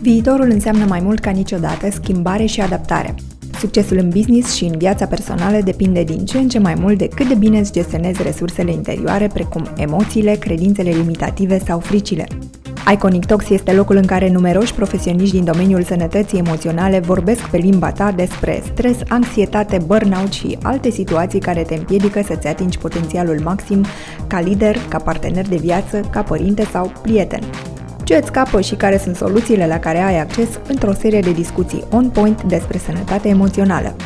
Viitorul înseamnă mai mult ca niciodată schimbare și adaptare. Succesul în business și în viața personală depinde din ce în ce mai mult de cât de bine îți gestionezi resursele interioare, precum emoțiile, credințele limitative sau fricile. Iconic Talks este locul în care numeroși profesioniști din domeniul sănătății emoționale vorbesc pe limba ta despre stres, anxietate, burnout și alte situații care te împiedică să-ți atingi potențialul maxim ca lider, ca partener de viață, ca părinte sau prieten ce îți scapă și care sunt soluțiile la care ai acces într-o serie de discuții on-point despre sănătate emoțională.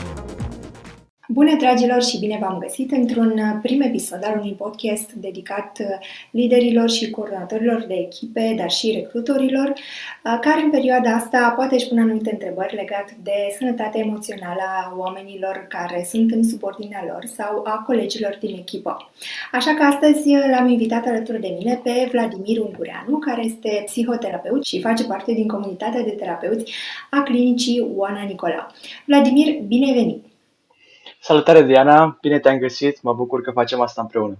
Bună, dragilor, și bine v-am găsit într-un uh, prim episod al unui podcast dedicat uh, liderilor și coordonatorilor de echipe, dar și recrutorilor, uh, care în perioada asta poate își pun anumite întrebări legate de sănătatea emoțională a oamenilor care sunt în subordinea lor sau a colegilor din echipă. Așa că astăzi l-am invitat alături de mine pe Vladimir Ungureanu, care este psihoterapeut și face parte din comunitatea de terapeuți a clinicii Oana Nicola. Vladimir, bine venit! Salutare Diana, bine te-am găsit, mă bucur că facem asta împreună.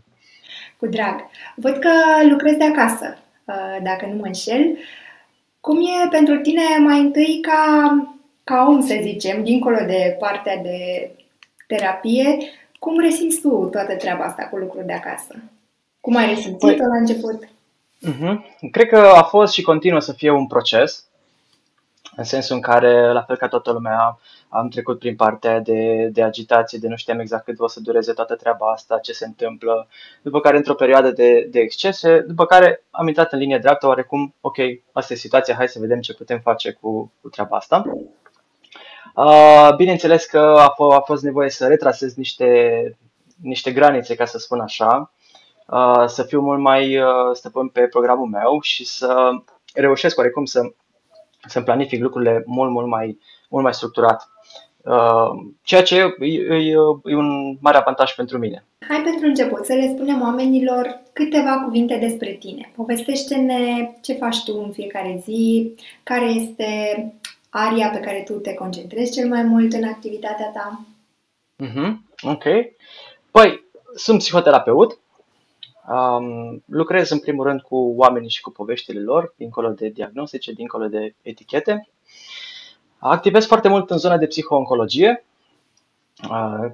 Cu drag. Văd că lucrezi de acasă, uh, dacă nu mă înșel. Cum e pentru tine mai întâi ca, ca om, să zicem, dincolo de partea de terapie, cum resimți tu toată treaba asta cu lucruri de acasă? Cum ai resimțit-o păi, la început? Uh-huh. Cred că a fost și continuă să fie un proces, în sensul în care, la fel ca toată lumea, am trecut prin partea de, de agitație, de nu știam exact cât o să dureze toată treaba asta, ce se întâmplă, după care într-o perioadă de, de excese, după care am intrat în linie dreaptă, oarecum, ok, asta e situația, hai să vedem ce putem face cu, cu treaba asta. Uh, bineînțeles că a, f- a fost nevoie să retrasez niște, niște granițe, ca să spun așa, uh, să fiu mult mai uh, stăpân pe programul meu și să reușesc oarecum să, să planific lucrurile mult, mult mai, mult mai structurat. Uh, ceea ce e, e, e un mare avantaj pentru mine. Hai pentru început să le spunem oamenilor câteva cuvinte despre tine. Povestește-ne ce faci tu în fiecare zi, care este aria pe care tu te concentrezi cel mai mult în activitatea ta. Mm-hmm. Ok. Păi, sunt psihoterapeut. Um, lucrez în primul rând cu oamenii și cu poveștile lor, dincolo de diagnostice, dincolo de etichete. Activez foarte mult în zona de psihooncologie,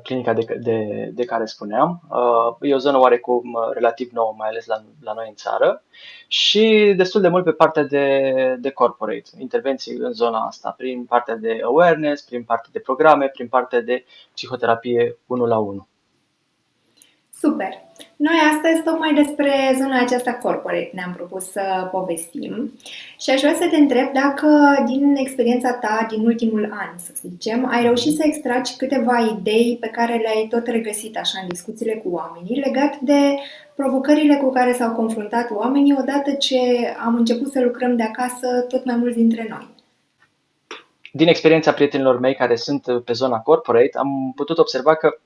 clinica de, de, de care spuneam. E o zonă oarecum relativ nouă, mai ales la, la noi în țară și destul de mult pe partea de, de corporate, intervenții în zona asta, prin partea de awareness, prin partea de programe, prin partea de psihoterapie 1 la 1. Super! Noi astăzi tocmai despre zona aceasta corporate ne-am propus să povestim și aș vrea să te întreb dacă din experiența ta din ultimul an, să zicem, ai reușit să extragi câteva idei pe care le-ai tot regăsit așa în discuțiile cu oamenii legat de provocările cu care s-au confruntat oamenii odată ce am început să lucrăm de acasă tot mai mulți dintre noi. Din experiența prietenilor mei care sunt pe zona corporate, am putut observa că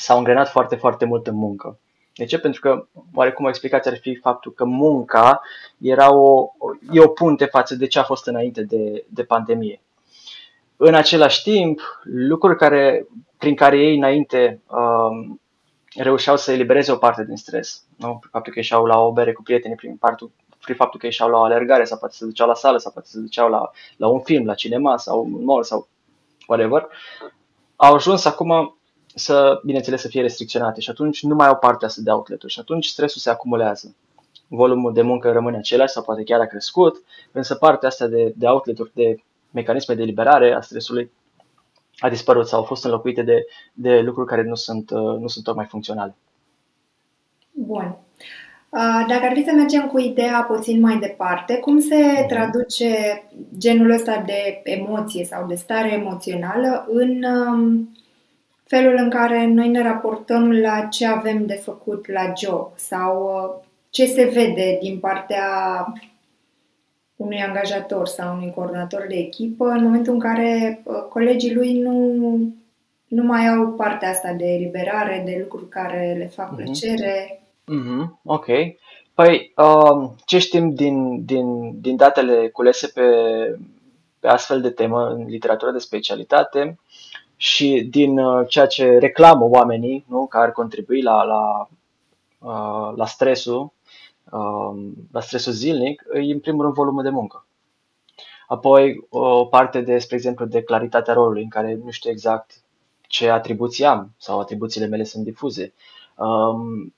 s-au îngrenat foarte, foarte mult în muncă. De ce? Pentru că, oarecum o explicație ar fi faptul că munca era o, e o punte față de ce a fost înainte de, de pandemie. În același timp, lucruri care, prin care ei înainte um, reușeau să elibereze o parte din stres, nu? faptul că ieșeau la o bere cu prietenii, prin, partul, prin faptul că ieșeau la o alergare sau poate se duceau la sală sau poate se duceau la, la un film, la cinema sau un mall sau whatever, au ajuns acum să, bineînțeles, să fie restricționate și atunci nu mai au partea asta de outlet și atunci stresul se acumulează. Volumul de muncă rămâne același sau poate chiar a crescut, însă partea asta de, de outlet de mecanisme de liberare a stresului a dispărut sau au fost înlocuite de, de lucruri care nu sunt, uh, nu sunt tocmai funcționale. Bun. Uh, dacă ar fi să mergem cu ideea puțin mai departe, cum se mhm. traduce genul ăsta de emoție sau de stare emoțională în um, felul în care noi ne raportăm la ce avem de făcut la job sau uh, ce se vede din partea unui angajator sau unui coordonator de echipă în momentul în care uh, colegii lui nu, nu mai au partea asta de eliberare, de lucruri care le fac mhm. plăcere. Mm-hmm. Ok. Păi, uh, ce știm din, din, din datele culese pe, pe astfel de temă în literatură de specialitate și din uh, ceea ce reclamă oamenii, nu, care ar contribui la, la, uh, la stresul, um, la stresul zilnic, e în primul rând volumul de muncă. Apoi o parte de, spre exemplu, de claritatea rolului, în care nu știu exact ce atribuții am sau atribuțiile mele sunt difuze. Um,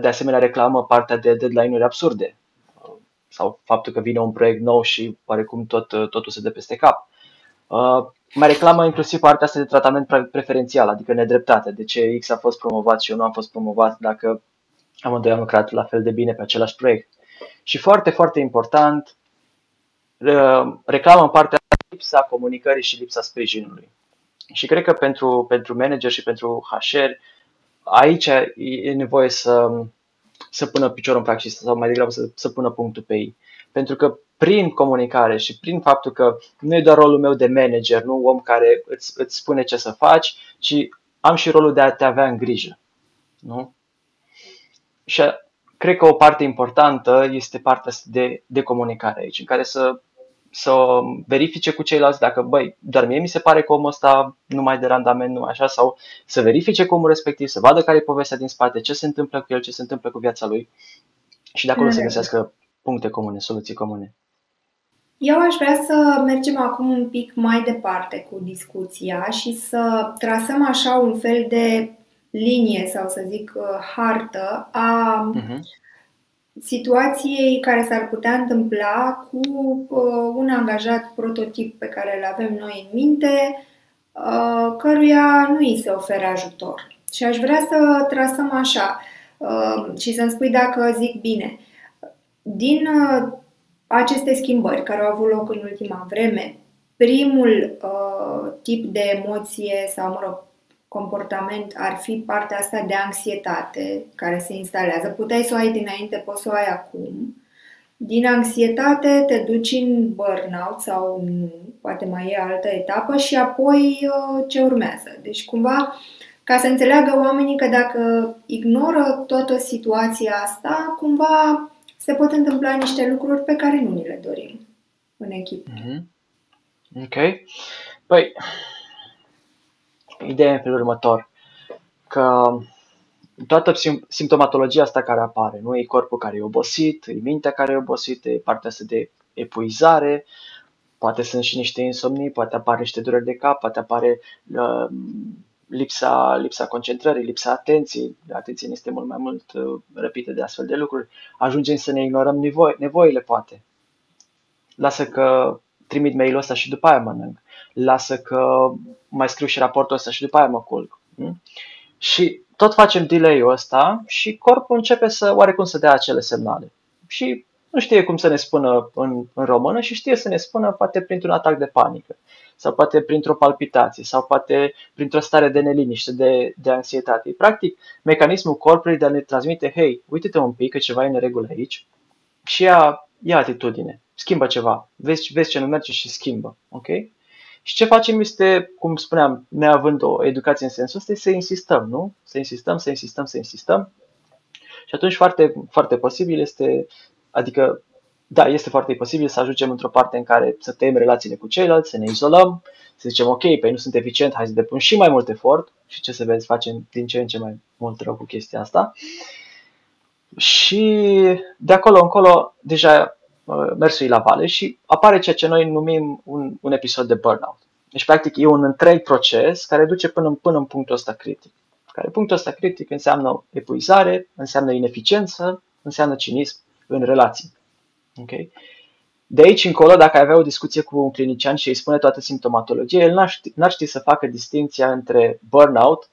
de asemenea, reclamă partea de deadline-uri absurde sau faptul că vine un proiect nou și oarecum tot, totul se dă peste cap. Uh, mai reclamă inclusiv partea asta de tratament preferențial, adică nedreptate. De ce X a fost promovat și eu nu am fost promovat dacă amândoi am lucrat la fel de bine pe același proiect. Și foarte, foarte important, uh, reclamă în partea lipsa comunicării și lipsa sprijinului. Și cred că pentru, pentru manager și pentru HR, aici e nevoie să, să pună piciorul în practică sau mai degrabă să, să pună punctul pe ei. Pentru că prin comunicare și prin faptul că nu e doar rolul meu de manager, nu om care îți, îți spune ce să faci, ci am și rolul de a te avea în grijă. Nu? Și cred că o parte importantă este partea de, de comunicare aici, în care să să verifice cu ceilalți dacă, băi, doar mie mi se pare că omul ăsta nu mai de randament, nu așa, sau să verifice cu omul respectiv, să vadă care e povestea din spate, ce se întâmplă cu el, ce se întâmplă cu viața lui și de acolo mm. să găsească puncte comune, soluții comune. Eu aș vrea să mergem acum un pic mai departe cu discuția și să trasăm așa un fel de linie sau să zic uh, hartă a uh-huh situației care s-ar putea întâmpla cu uh, un angajat prototip pe care îl avem noi în minte, uh, căruia nu îi se oferă ajutor. Și aș vrea să trasăm așa uh, și să-mi spui dacă zic bine. Din uh, aceste schimbări care au avut loc în ultima vreme, primul uh, tip de emoție sau, mă rog, comportament ar fi partea asta de anxietate care se instalează. Puteai să o ai dinainte, poți să o ai acum. Din anxietate te duci în burnout sau nu, poate mai e altă etapă și apoi uh, ce urmează. Deci cumva ca să înțeleagă oamenii că dacă ignoră toată situația asta, cumva se pot întâmpla niște lucruri pe care nu ni le dorim în echipă. Mm-hmm. Ok. Păi, ideea în felul următor, că toată simptomatologia asta care apare, nu e corpul care e obosit, e mintea care e obosită, e partea asta de epuizare, poate sunt și niște insomnii, poate apare niște dureri de cap, poate apare uh, lipsa, lipsa concentrării, lipsa atenției, atenția este mult mai mult uh, răpită de astfel de lucruri, ajungem să ne ignorăm nevo- nevoile, poate. Lasă că trimit mail-ul ăsta și după aia mănânc lasă că mai scriu și raportul ăsta și după aia mă culc. Hm? Și tot facem delay-ul ăsta și corpul începe să oarecum să dea acele semnale. Și nu știe cum să ne spună în, în română și știe să ne spună poate printr-un atac de panică sau poate printr-o palpitație sau poate printr-o stare de neliniște, de, de anxietate. Practic, mecanismul corpului de a ne transmite, hei, uite-te un pic că ceva e în regulă aici și ia, ia atitudine, schimbă ceva, vezi, vezi ce nu merge și schimbă, ok? Și ce facem este, cum spuneam, neavând o educație în sensul ăsta, să insistăm, nu? Să insistăm, să insistăm, să insistăm. Și atunci foarte, foarte posibil este, adică, da, este foarte posibil să ajungem într-o parte în care să tăiem relațiile cu ceilalți, să ne izolăm, să zicem, ok, pe nu sunt eficient, hai să depun și mai mult efort și ce să vezi, facem din ce în ce mai mult rău cu chestia asta. Și de acolo încolo, deja Uh, mersul la vale și apare ceea ce noi numim un, un episod de burnout. Deci, practic, e un întreg proces care duce până în, până în punctul ăsta critic. Care punctul ăsta critic înseamnă epuizare, înseamnă ineficiență, înseamnă cinism în relații. Okay? De aici încolo, dacă ai avea o discuție cu un clinician și îi spune toată simptomatologia, el n-ar ști, n-ar ști să facă distinția între burnout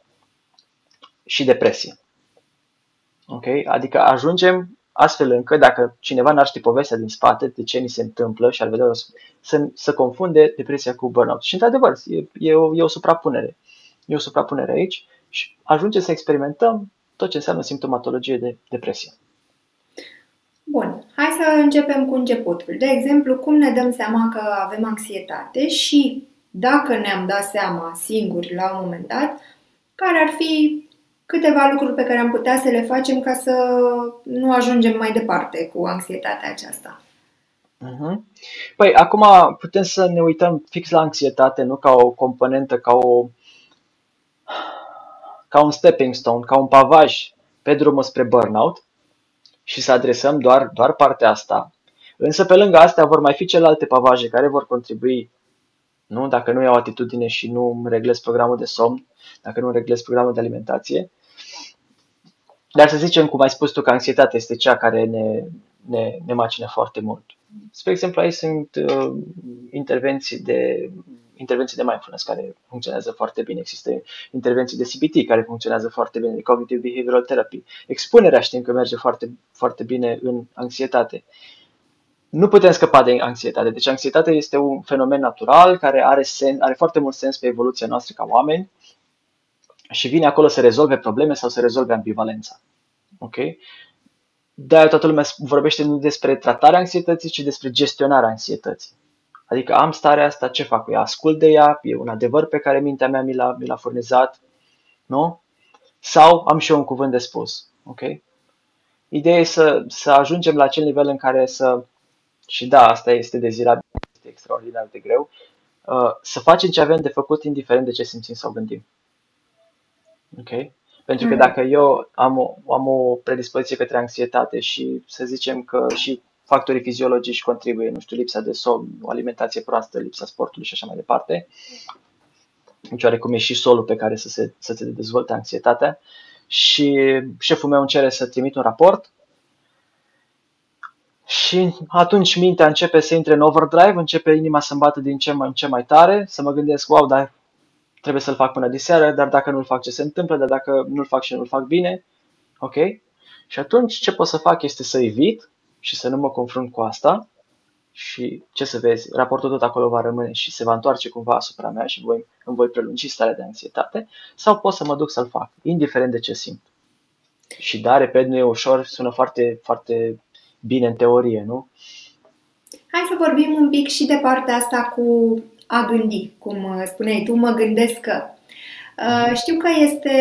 și depresie. Okay? Adică ajungem astfel încât dacă cineva n-ar ști povestea din spate de ce ni se întâmplă și ar vedea să, să confunde depresia cu burnout. Și într-adevăr, e, e, o, e o suprapunere. E o suprapunere aici și ajunge să experimentăm tot ce înseamnă simptomatologie de depresie. Bun, hai să începem cu începutul. De exemplu, cum ne dăm seama că avem anxietate și dacă ne-am dat seama singuri la un moment dat, care ar fi câteva lucruri pe care am putea să le facem ca să nu ajungem mai departe cu anxietatea aceasta. Uh-huh. Păi, acum putem să ne uităm fix la anxietate, nu ca o componentă, ca o ca un stepping stone, ca un pavaj pe drumul spre burnout și să adresăm doar, doar partea asta. Însă pe lângă astea vor mai fi celelalte pavaje care vor contribui, nu? dacă nu iau atitudine și nu reglez programul de somn, dacă nu reglez programul de alimentație. Dar să zicem, cum ai spus tu, că anxietatea este cea care ne, ne, ne macină foarte mult. Spre exemplu, aici sunt uh, intervenții de intervenții de mindfulness care funcționează foarte bine, există intervenții de CBT care funcționează foarte bine, de Cognitive Behavioral Therapy. Expunerea știm că merge foarte, foarte bine în anxietate. Nu putem scăpa de anxietate. Deci anxietatea este un fenomen natural care are, sens, are foarte mult sens pe evoluția noastră ca oameni și vine acolo să rezolve probleme sau să rezolve ambivalența. Ok? De-aia toată lumea vorbește nu despre tratarea anxietății, ci despre gestionarea anxietății. Adică am starea asta, ce fac cu ea? Ascult de ea, e un adevăr pe care mintea mea mi l-a, mi l-a furnizat, nu? Sau am și eu un cuvânt de spus, ok? Ideea e să, să ajungem la acel nivel în care să, și da, asta este dezirabil, este extraordinar de greu, uh, să facem ce avem de făcut indiferent de ce simțim sau gândim. Ok? Pentru că mm. dacă eu am o, am o predispoziție către anxietate și să zicem că și factorii fiziologici contribuie, nu știu, lipsa de somn, o alimentație proastă, lipsa sportului și așa mai departe. Deci oarecum e și solul pe care să se, să se dezvolte anxietatea. Și șeful meu îmi cere să trimit un raport și atunci mintea începe să intre în overdrive, începe inima să-mi bată din ce mai, în ce mai tare, să mă gândesc, wow, dar trebuie să-l fac până diseară, dar dacă nu-l fac ce se întâmplă, dar dacă nu-l fac și nu-l fac bine, ok? Și atunci ce pot să fac este să evit și să nu mă confrunt cu asta și ce să vezi, raportul tot acolo va rămâne și se va întoarce cumva asupra mea și voi, îmi voi prelungi starea de anxietate sau pot să mă duc să-l fac, indiferent de ce simt. Și da, repet, nu e ușor, sună foarte, foarte bine în teorie, nu? Hai să vorbim un pic și de partea asta cu a gândi, cum spuneai tu, mă gândesc că. Uh, știu că este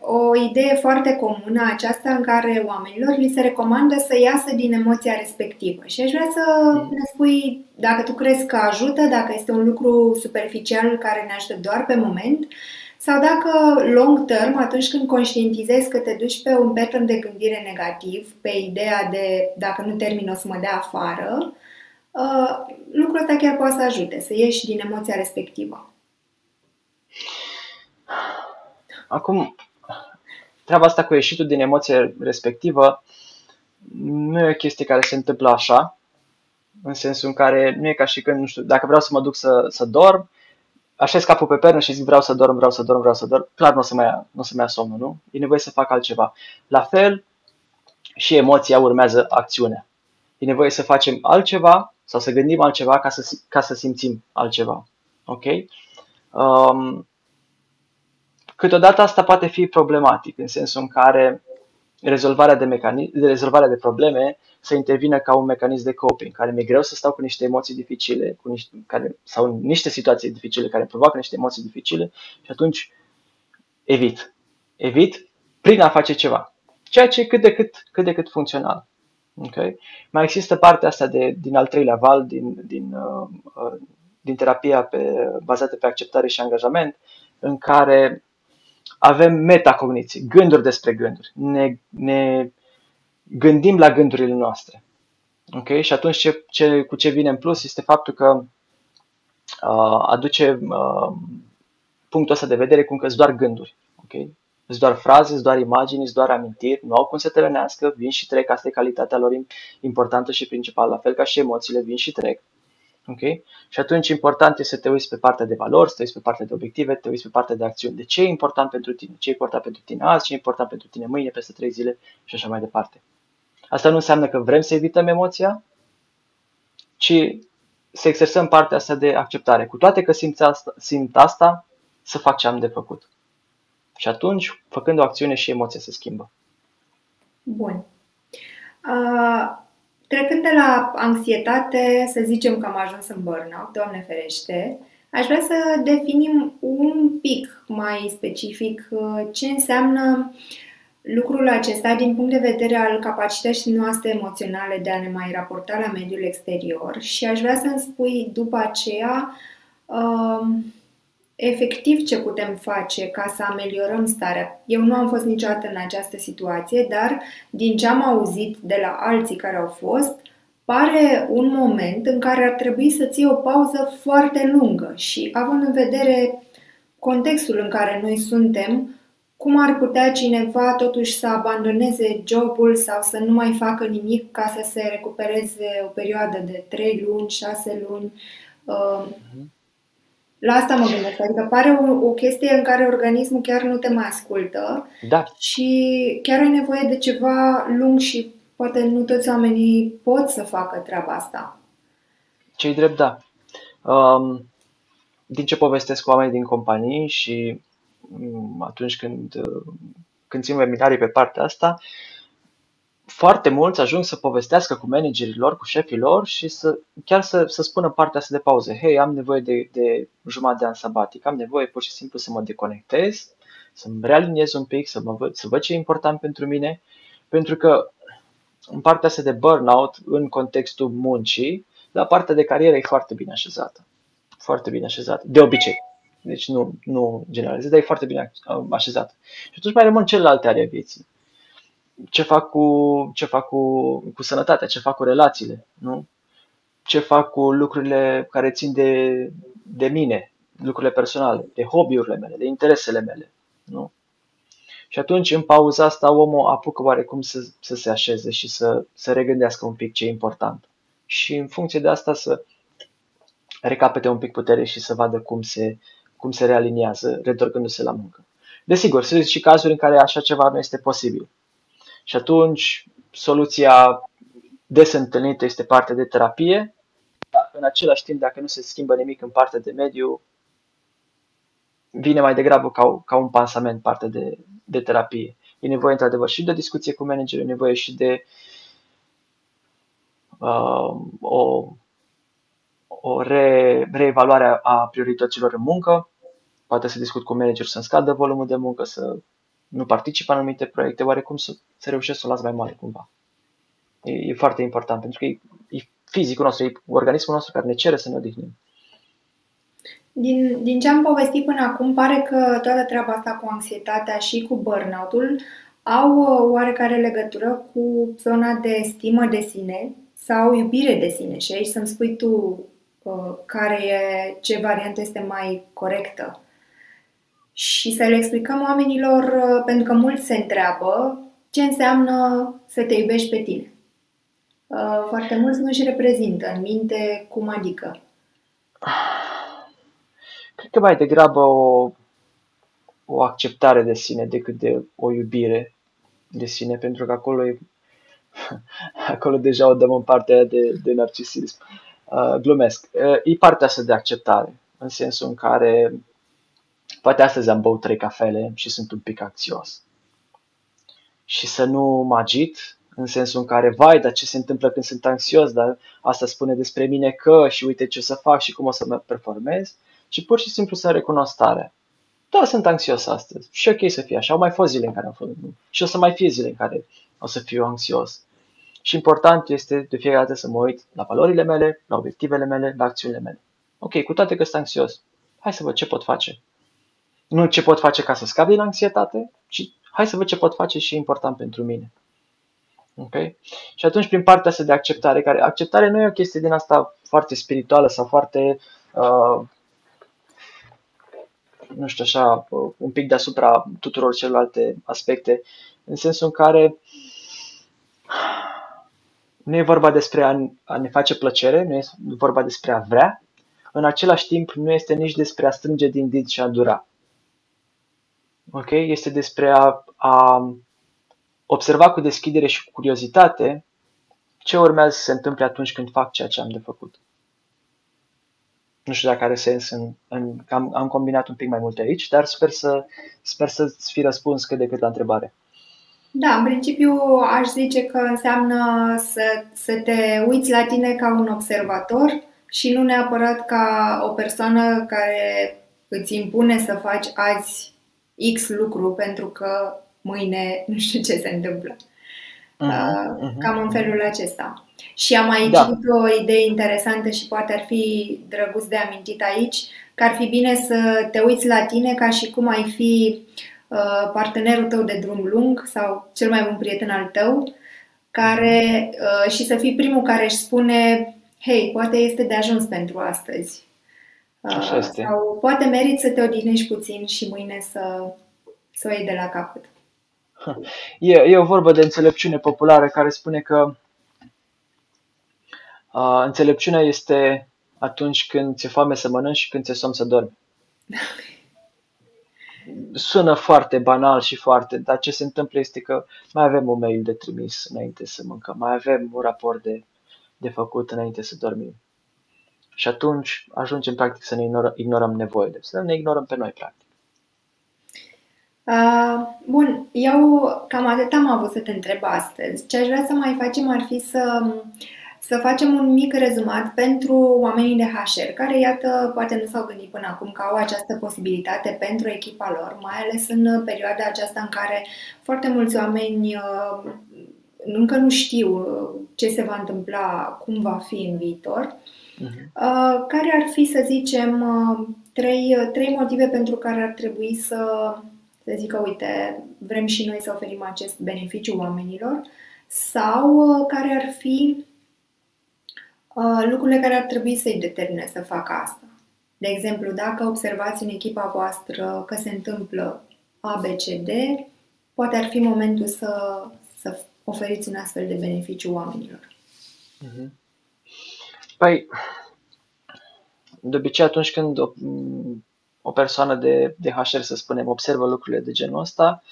o idee foarte comună aceasta în care oamenilor li se recomandă să iasă din emoția respectivă. Și aș vrea să ne spui dacă tu crezi că ajută, dacă este un lucru superficial care ne ajută doar pe moment sau dacă long term, atunci când conștientizezi că te duci pe un pattern de gândire negativ, pe ideea de dacă nu termin o să mă dea afară, uh, lucrul ăsta chiar poate să ajute, să ieși din emoția respectivă. Acum, treaba asta cu ieșitul din emoție respectivă nu e o chestie care se întâmplă așa, în sensul în care nu e ca și când, nu știu, dacă vreau să mă duc să, să dorm, așez capul pe pernă și zic vreau să dorm, vreau să dorm, vreau să dorm, clar nu o să mai ia, nu o să mai ia somnul, nu? E nevoie să fac altceva. La fel, și emoția urmează acțiunea. E nevoie să facem altceva sau să gândim altceva ca să, ca să simțim altceva. Ok? Um, Câteodată asta poate fi problematic, în sensul în care rezolvarea de, mecani- de rezolvarea de probleme să intervină ca un mecanism de coping, care mi-e greu să stau cu niște emoții dificile cu niște, care, sau niște situații dificile care provoacă niște emoții dificile și atunci evit. Evit prin a face ceva. Ceea ce e cât de cât, cât, de cât funcțional. Okay? Mai există partea asta de, din al treilea val, din, din, uh, uh, din terapia pe, bazată pe acceptare și angajament, în care avem metacogniții, gânduri despre gânduri. Ne, ne gândim la gândurile noastre. Okay? Și atunci ce, ce, cu ce vine în plus este faptul că uh, aduce uh, punctul ăsta de vedere cum că sunt doar gânduri. Okay? Sunt doar fraze, sunt doar imagini, sunt doar amintiri, nu au cum să trăinească, vin și trec, asta e calitatea lor importantă și principală, la fel ca și emoțiile vin și trec. Okay? Și atunci important este să te uiți pe partea de valori, să te uiți pe partea de obiective, să te uiți pe partea de acțiuni. De ce e important pentru tine? Ce e important pentru tine azi? Ce e important pentru tine mâine, peste trei zile și așa mai departe. Asta nu înseamnă că vrem să evităm emoția, ci să exersăm partea asta de acceptare. Cu toate că simt asta, simt asta să fac ce am de făcut. Și atunci, făcând o acțiune și emoția se schimbă. Bun. Uh, Trecând de la anxietate, să zicem că am ajuns în burnout, Doamne ferește, aș vrea să definim un pic mai specific uh, ce înseamnă lucrul acesta din punct de vedere al capacității noastre emoționale de a ne mai raporta la mediul exterior. Și aș vrea să-mi spui după aceea uh, efectiv ce putem face ca să ameliorăm starea. Eu nu am fost niciodată în această situație, dar din ce am auzit de la alții care au fost, pare un moment în care ar trebui să ții o pauză foarte lungă și având în vedere contextul în care noi suntem, cum ar putea cineva totuși să abandoneze jobul sau să nu mai facă nimic ca să se recupereze o perioadă de 3 luni, 6 luni? Uh-huh. La asta mă gândesc, adică pare o, o chestie în care organismul chiar nu te mai ascultă da. și chiar ai nevoie de ceva lung și poate nu toți oamenii pot să facă treaba asta. Cei drept, da. Um, din ce povestesc cu oamenii din companii și um, atunci când, uh, când țin webinarii pe partea asta, foarte mulți ajung să povestească cu managerii lor, cu șefii lor și să chiar să, să spună partea asta de pauză. Hei, am nevoie de, de jumătate de an sabatic, am nevoie pur și simplu să mă deconectez, să-mi realiniez un pic, să, mă văd, să văd ce e important pentru mine, pentru că în partea asta de burnout, în contextul muncii, la partea de carieră e foarte bine așezată. Foarte bine așezată, de obicei. Deci nu, nu generalizez, dar e foarte bine așezată. Și atunci mai rămân celelalte ale vieții ce fac cu, ce fac cu, cu sănătatea, ce fac cu relațiile, nu? ce fac cu lucrurile care țin de, de mine, lucrurile personale, de hobby-urile mele, de interesele mele. Nu? Și atunci, în pauza asta, omul apucă oarecum să, să se așeze și să, să regândească un pic ce e important. Și în funcție de asta să recapete un pic putere și să vadă cum se, cum se realiniază, retorcându-se la muncă. Desigur, sunt și cazuri în care așa ceva nu este posibil. Și atunci soluția des întâlnită este partea de terapie, dar în același timp, dacă nu se schimbă nimic în partea de mediu, vine mai degrabă ca, ca un pansament partea de, de terapie. E nevoie într-adevăr și de discuție cu managerul, e nevoie și de uh, o, o re, reevaluare a priorităților în muncă, poate să discut cu managerul să-mi scadă volumul de muncă, să nu participă în anumite proiecte, oarecum să, să reușesc să o las mai mare cumva. E, e foarte important pentru că e, e fizicul nostru, e organismul nostru care ne cere să ne odihnim. Din, din ce am povestit până acum, pare că toată treaba asta cu anxietatea și cu burnout-ul au uh, oarecare legătură cu zona de stimă de sine sau iubire de sine. Și aici să-mi spui tu uh, care e, ce variantă este mai corectă și să le explicăm oamenilor, uh, pentru că mulți se întreabă ce înseamnă să te iubești pe tine. Uh, foarte mulți nu își reprezintă în minte cum adică. Cred că mai degrabă o, o acceptare de sine decât de o iubire de sine, pentru că acolo e, acolo deja o dăm în partea de, de narcisism. Uh, glumesc. Uh, e partea asta de acceptare, în sensul în care Poate astăzi am băut trei cafele și sunt un pic anxios. Și să nu mă agit, în sensul în care, vai, dar ce se întâmplă când sunt anxios, dar asta spune despre mine că și uite ce o să fac și cum o să mă performez, ci pur și simplu să recunosc starea. Da, sunt anxios astăzi și ok să fie așa. Au mai fost zile în care am fost și o să mai fie zile în care o să fiu anxios. Și important este de fiecare dată să mă uit la valorile mele, la obiectivele mele, la acțiunile mele. Ok, cu toate că sunt anxios, hai să văd ce pot face nu ce pot face ca să scap din anxietate, ci hai să văd ce pot face și e important pentru mine. Ok? Și atunci prin partea asta de acceptare, care acceptare nu e o chestie din asta foarte spirituală sau foarte uh, nu știu așa, un pic deasupra tuturor celelalte aspecte, în sensul în care nu e vorba despre a, a ne face plăcere, nu e vorba despre a vrea, în același timp nu este nici despre a strânge din dinți și a dura ok? Este despre a, a observa cu deschidere și cu curiozitate ce urmează să se întâmple atunci când fac ceea ce am de făcut. Nu știu dacă are sens, în, în, am, am combinat un pic mai multe aici, dar sper, să, sper să-ți fi răspuns cât de cât la întrebare. Da, în principiu aș zice că înseamnă să, să te uiți la tine ca un observator și nu neapărat ca o persoană care îți impune să faci azi X lucru pentru că mâine nu știu ce se întâmplă. Uh-huh, Cam în felul acesta. Și am mai da. citit o idee interesantă și poate ar fi drăguț de amintit aici, că ar fi bine să te uiți la tine ca și cum ai fi uh, partenerul tău de drum lung sau cel mai bun prieten al tău care, uh, și să fii primul care își spune hei, poate este de ajuns pentru astăzi. Uh, Așa este. Sau poate merit să te odihnești puțin și mâine să, să o iei de la capăt. E, e o vorbă de înțelepciune populară care spune că uh, înțelepciunea este atunci când ți-e foame să mănânci și când ți-e somn să dormi. Sună foarte banal și foarte, dar ce se întâmplă este că mai avem un mail de trimis înainte să mâncăm, mai avem un raport de, de făcut înainte să dormim. Și atunci ajungem practic să ne ignorăm, ignorăm nevoile, să ne ignorăm pe noi practic. Uh, bun, eu cam atât am avut să te întreb astăzi. Ce aș vrea să mai facem ar fi să uh, să facem un mic rezumat pentru oamenii de HR, care, iată, poate nu s-au gândit până acum că au această posibilitate pentru echipa lor, mai ales în perioada aceasta în care foarte mulți oameni uh, încă nu știu uh, ce se va întâmpla, cum va fi în viitor. Uh-huh. Care ar fi, să zicem, trei, trei motive pentru care ar trebui să, să zică, uite, vrem și noi să oferim acest beneficiu oamenilor, sau care ar fi Uh, lucrurile care ar trebui să-i determine să facă asta. De exemplu, dacă observați în echipa voastră că se întâmplă ABCD, poate ar fi momentul să, să oferiți un astfel de beneficiu oamenilor. Mhm. Păi, de obicei atunci când o, o persoană de, de HR, să spunem, observă lucrurile de genul ăsta,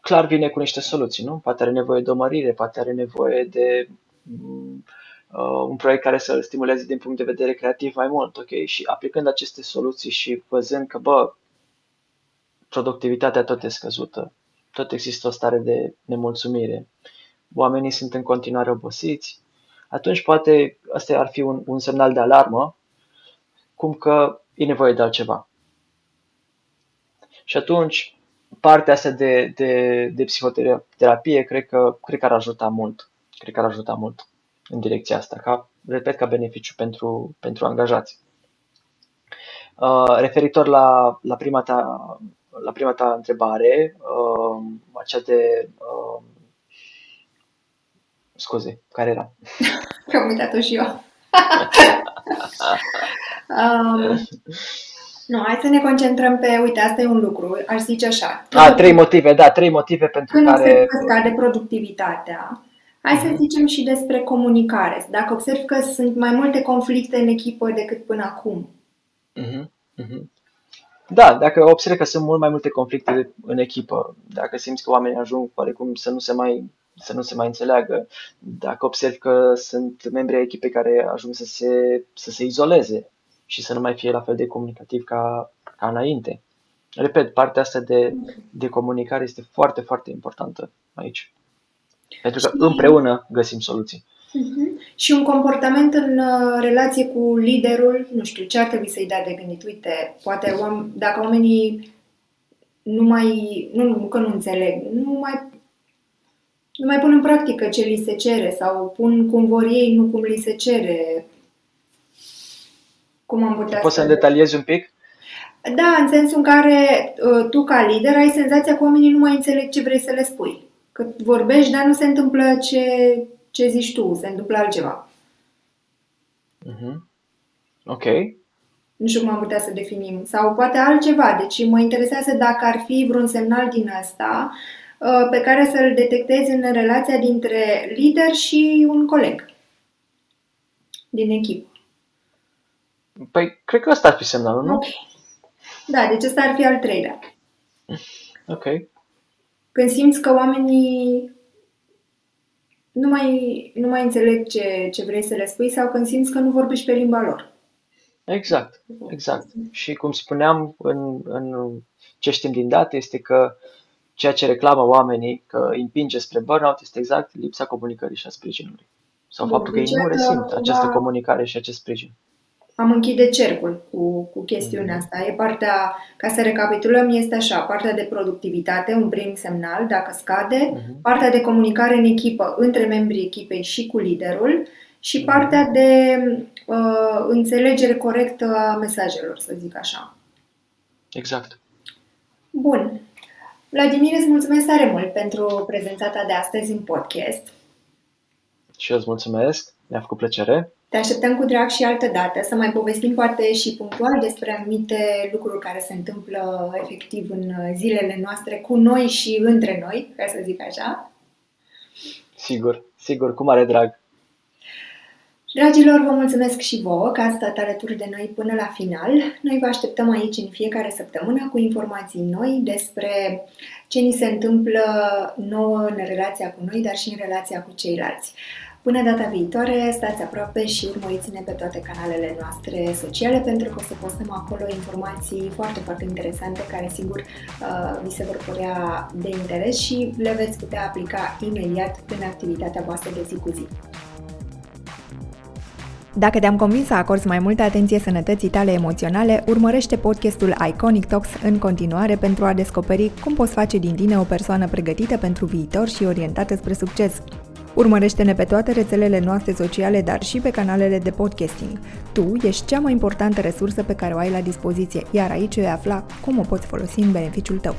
clar vine cu niște soluții, nu? Poate are nevoie de o mărire, poate are nevoie de uh, un proiect care să-l stimuleze din punct de vedere creativ mai mult, ok? Și aplicând aceste soluții și văzând că, bă, productivitatea tot e scăzută, tot există o stare de nemulțumire, oamenii sunt în continuare obosiți, atunci poate asta ar fi un, un semnal de alarmă, cum că e nevoie de altceva. Și atunci, partea asta de, de, de psihoterapie cred că, cred că ar ajuta mult. Cred că ar ajuta mult în direcția asta, ca, repet, ca beneficiu pentru, pentru angajați. Uh, referitor la, la, prima ta, la prima ta întrebare, uh, acea de. Uh, scuze, care era? Că am uitat-o și eu. um, nu, hai să ne concentrăm pe, uite, asta e un lucru, aș zice așa. A, trei motive, da, trei motive pentru când care... Când se scade productivitatea, Hai să mhm. zicem și despre comunicare. Dacă observ că sunt mai multe conflicte în echipă decât până acum. Uh-huh. Uh-huh. Da, dacă observ că sunt mult mai multe conflicte în echipă, dacă simți că oamenii ajung oarecum să nu se mai să nu se mai înțeleagă, dacă observ că sunt membri ai echipei care ajung să se, să se izoleze și să nu mai fie la fel de comunicativ ca, ca înainte. Repet, partea asta de, de comunicare este foarte, foarte importantă aici. Pentru că împreună găsim soluții. Uh-huh. Și un comportament în uh, relație cu liderul, nu știu, ce ar trebui să-i dea de gândit? Uite, poate dacă oamenii nu mai, nu, nu că nu înțeleg, nu mai, nu mai pun în practică ce li se cere sau pun cum vor ei, nu cum li se cere. Cum am putea Poți să detaliezi un pic? Da, în sensul în care uh, tu ca lider ai senzația că oamenii nu mai înțeleg ce vrei să le spui. Că vorbești, dar nu se întâmplă ce, ce zici tu, se întâmplă altceva. Mm-hmm. Ok. Nu știu cum am putea să definim. Sau poate altceva. Deci mă interesează dacă ar fi vreun semnal din asta uh, pe care să-l detectezi în relația dintre lider și un coleg din echipă. Păi, cred că ăsta ar fi semnalul, nu? Ok. Da, deci ăsta ar fi al treilea. Ok. Când simți că oamenii nu mai, nu mai înțeleg ce, ce vrei să le spui sau când simți că nu vorbești pe limba lor. Exact, exact. Și cum spuneam în, în ce știm din date este că ceea ce reclamă oamenii că îi împinge spre burnout este exact lipsa comunicării și a sprijinului. Sau Bun, faptul că ei nu resimt această da. comunicare și acest sprijin am închide cercul cu, cu chestiunea mhm. asta. E partea, ca să recapitulăm, este așa, partea de productivitate, un prim semnal, dacă scade, uh-huh. partea de comunicare în echipă între membrii echipei și cu liderul și uh-huh. partea de uh, înțelegere corectă a mesajelor, să zic așa. Exact. Bun. Vladimir, îți mulțumesc tare mult pentru prezența ta de astăzi în podcast. Și eu îți mulțumesc, mi-a făcut plăcere. Te așteptăm cu drag și altă dată să mai povestim poate și punctual despre anumite lucruri care se întâmplă efectiv în zilele noastre cu noi și între noi, ca să zic așa. Sigur, sigur, cu mare drag. Dragilor, vă mulțumesc și vouă că ați stat alături de noi până la final. Noi vă așteptăm aici în fiecare săptămână cu informații noi despre ce ni se întâmplă nouă în relația cu noi, dar și în relația cu ceilalți. Până data viitoare, stați aproape și urmăriți-ne pe toate canalele noastre sociale pentru că o să postăm acolo informații foarte, foarte interesante care sigur uh, vi se vor părea de interes și le veți putea aplica imediat în activitatea voastră de zi cu zi. Dacă te-am convins să acorzi mai multă atenție sănătății tale emoționale, urmărește podcastul Iconic Talks în continuare pentru a descoperi cum poți face din tine o persoană pregătită pentru viitor și orientată spre succes. Urmărește-ne pe toate rețelele noastre sociale, dar și pe canalele de podcasting. Tu ești cea mai importantă resursă pe care o ai la dispoziție, iar aici vei afla cum o poți folosi în beneficiul tău.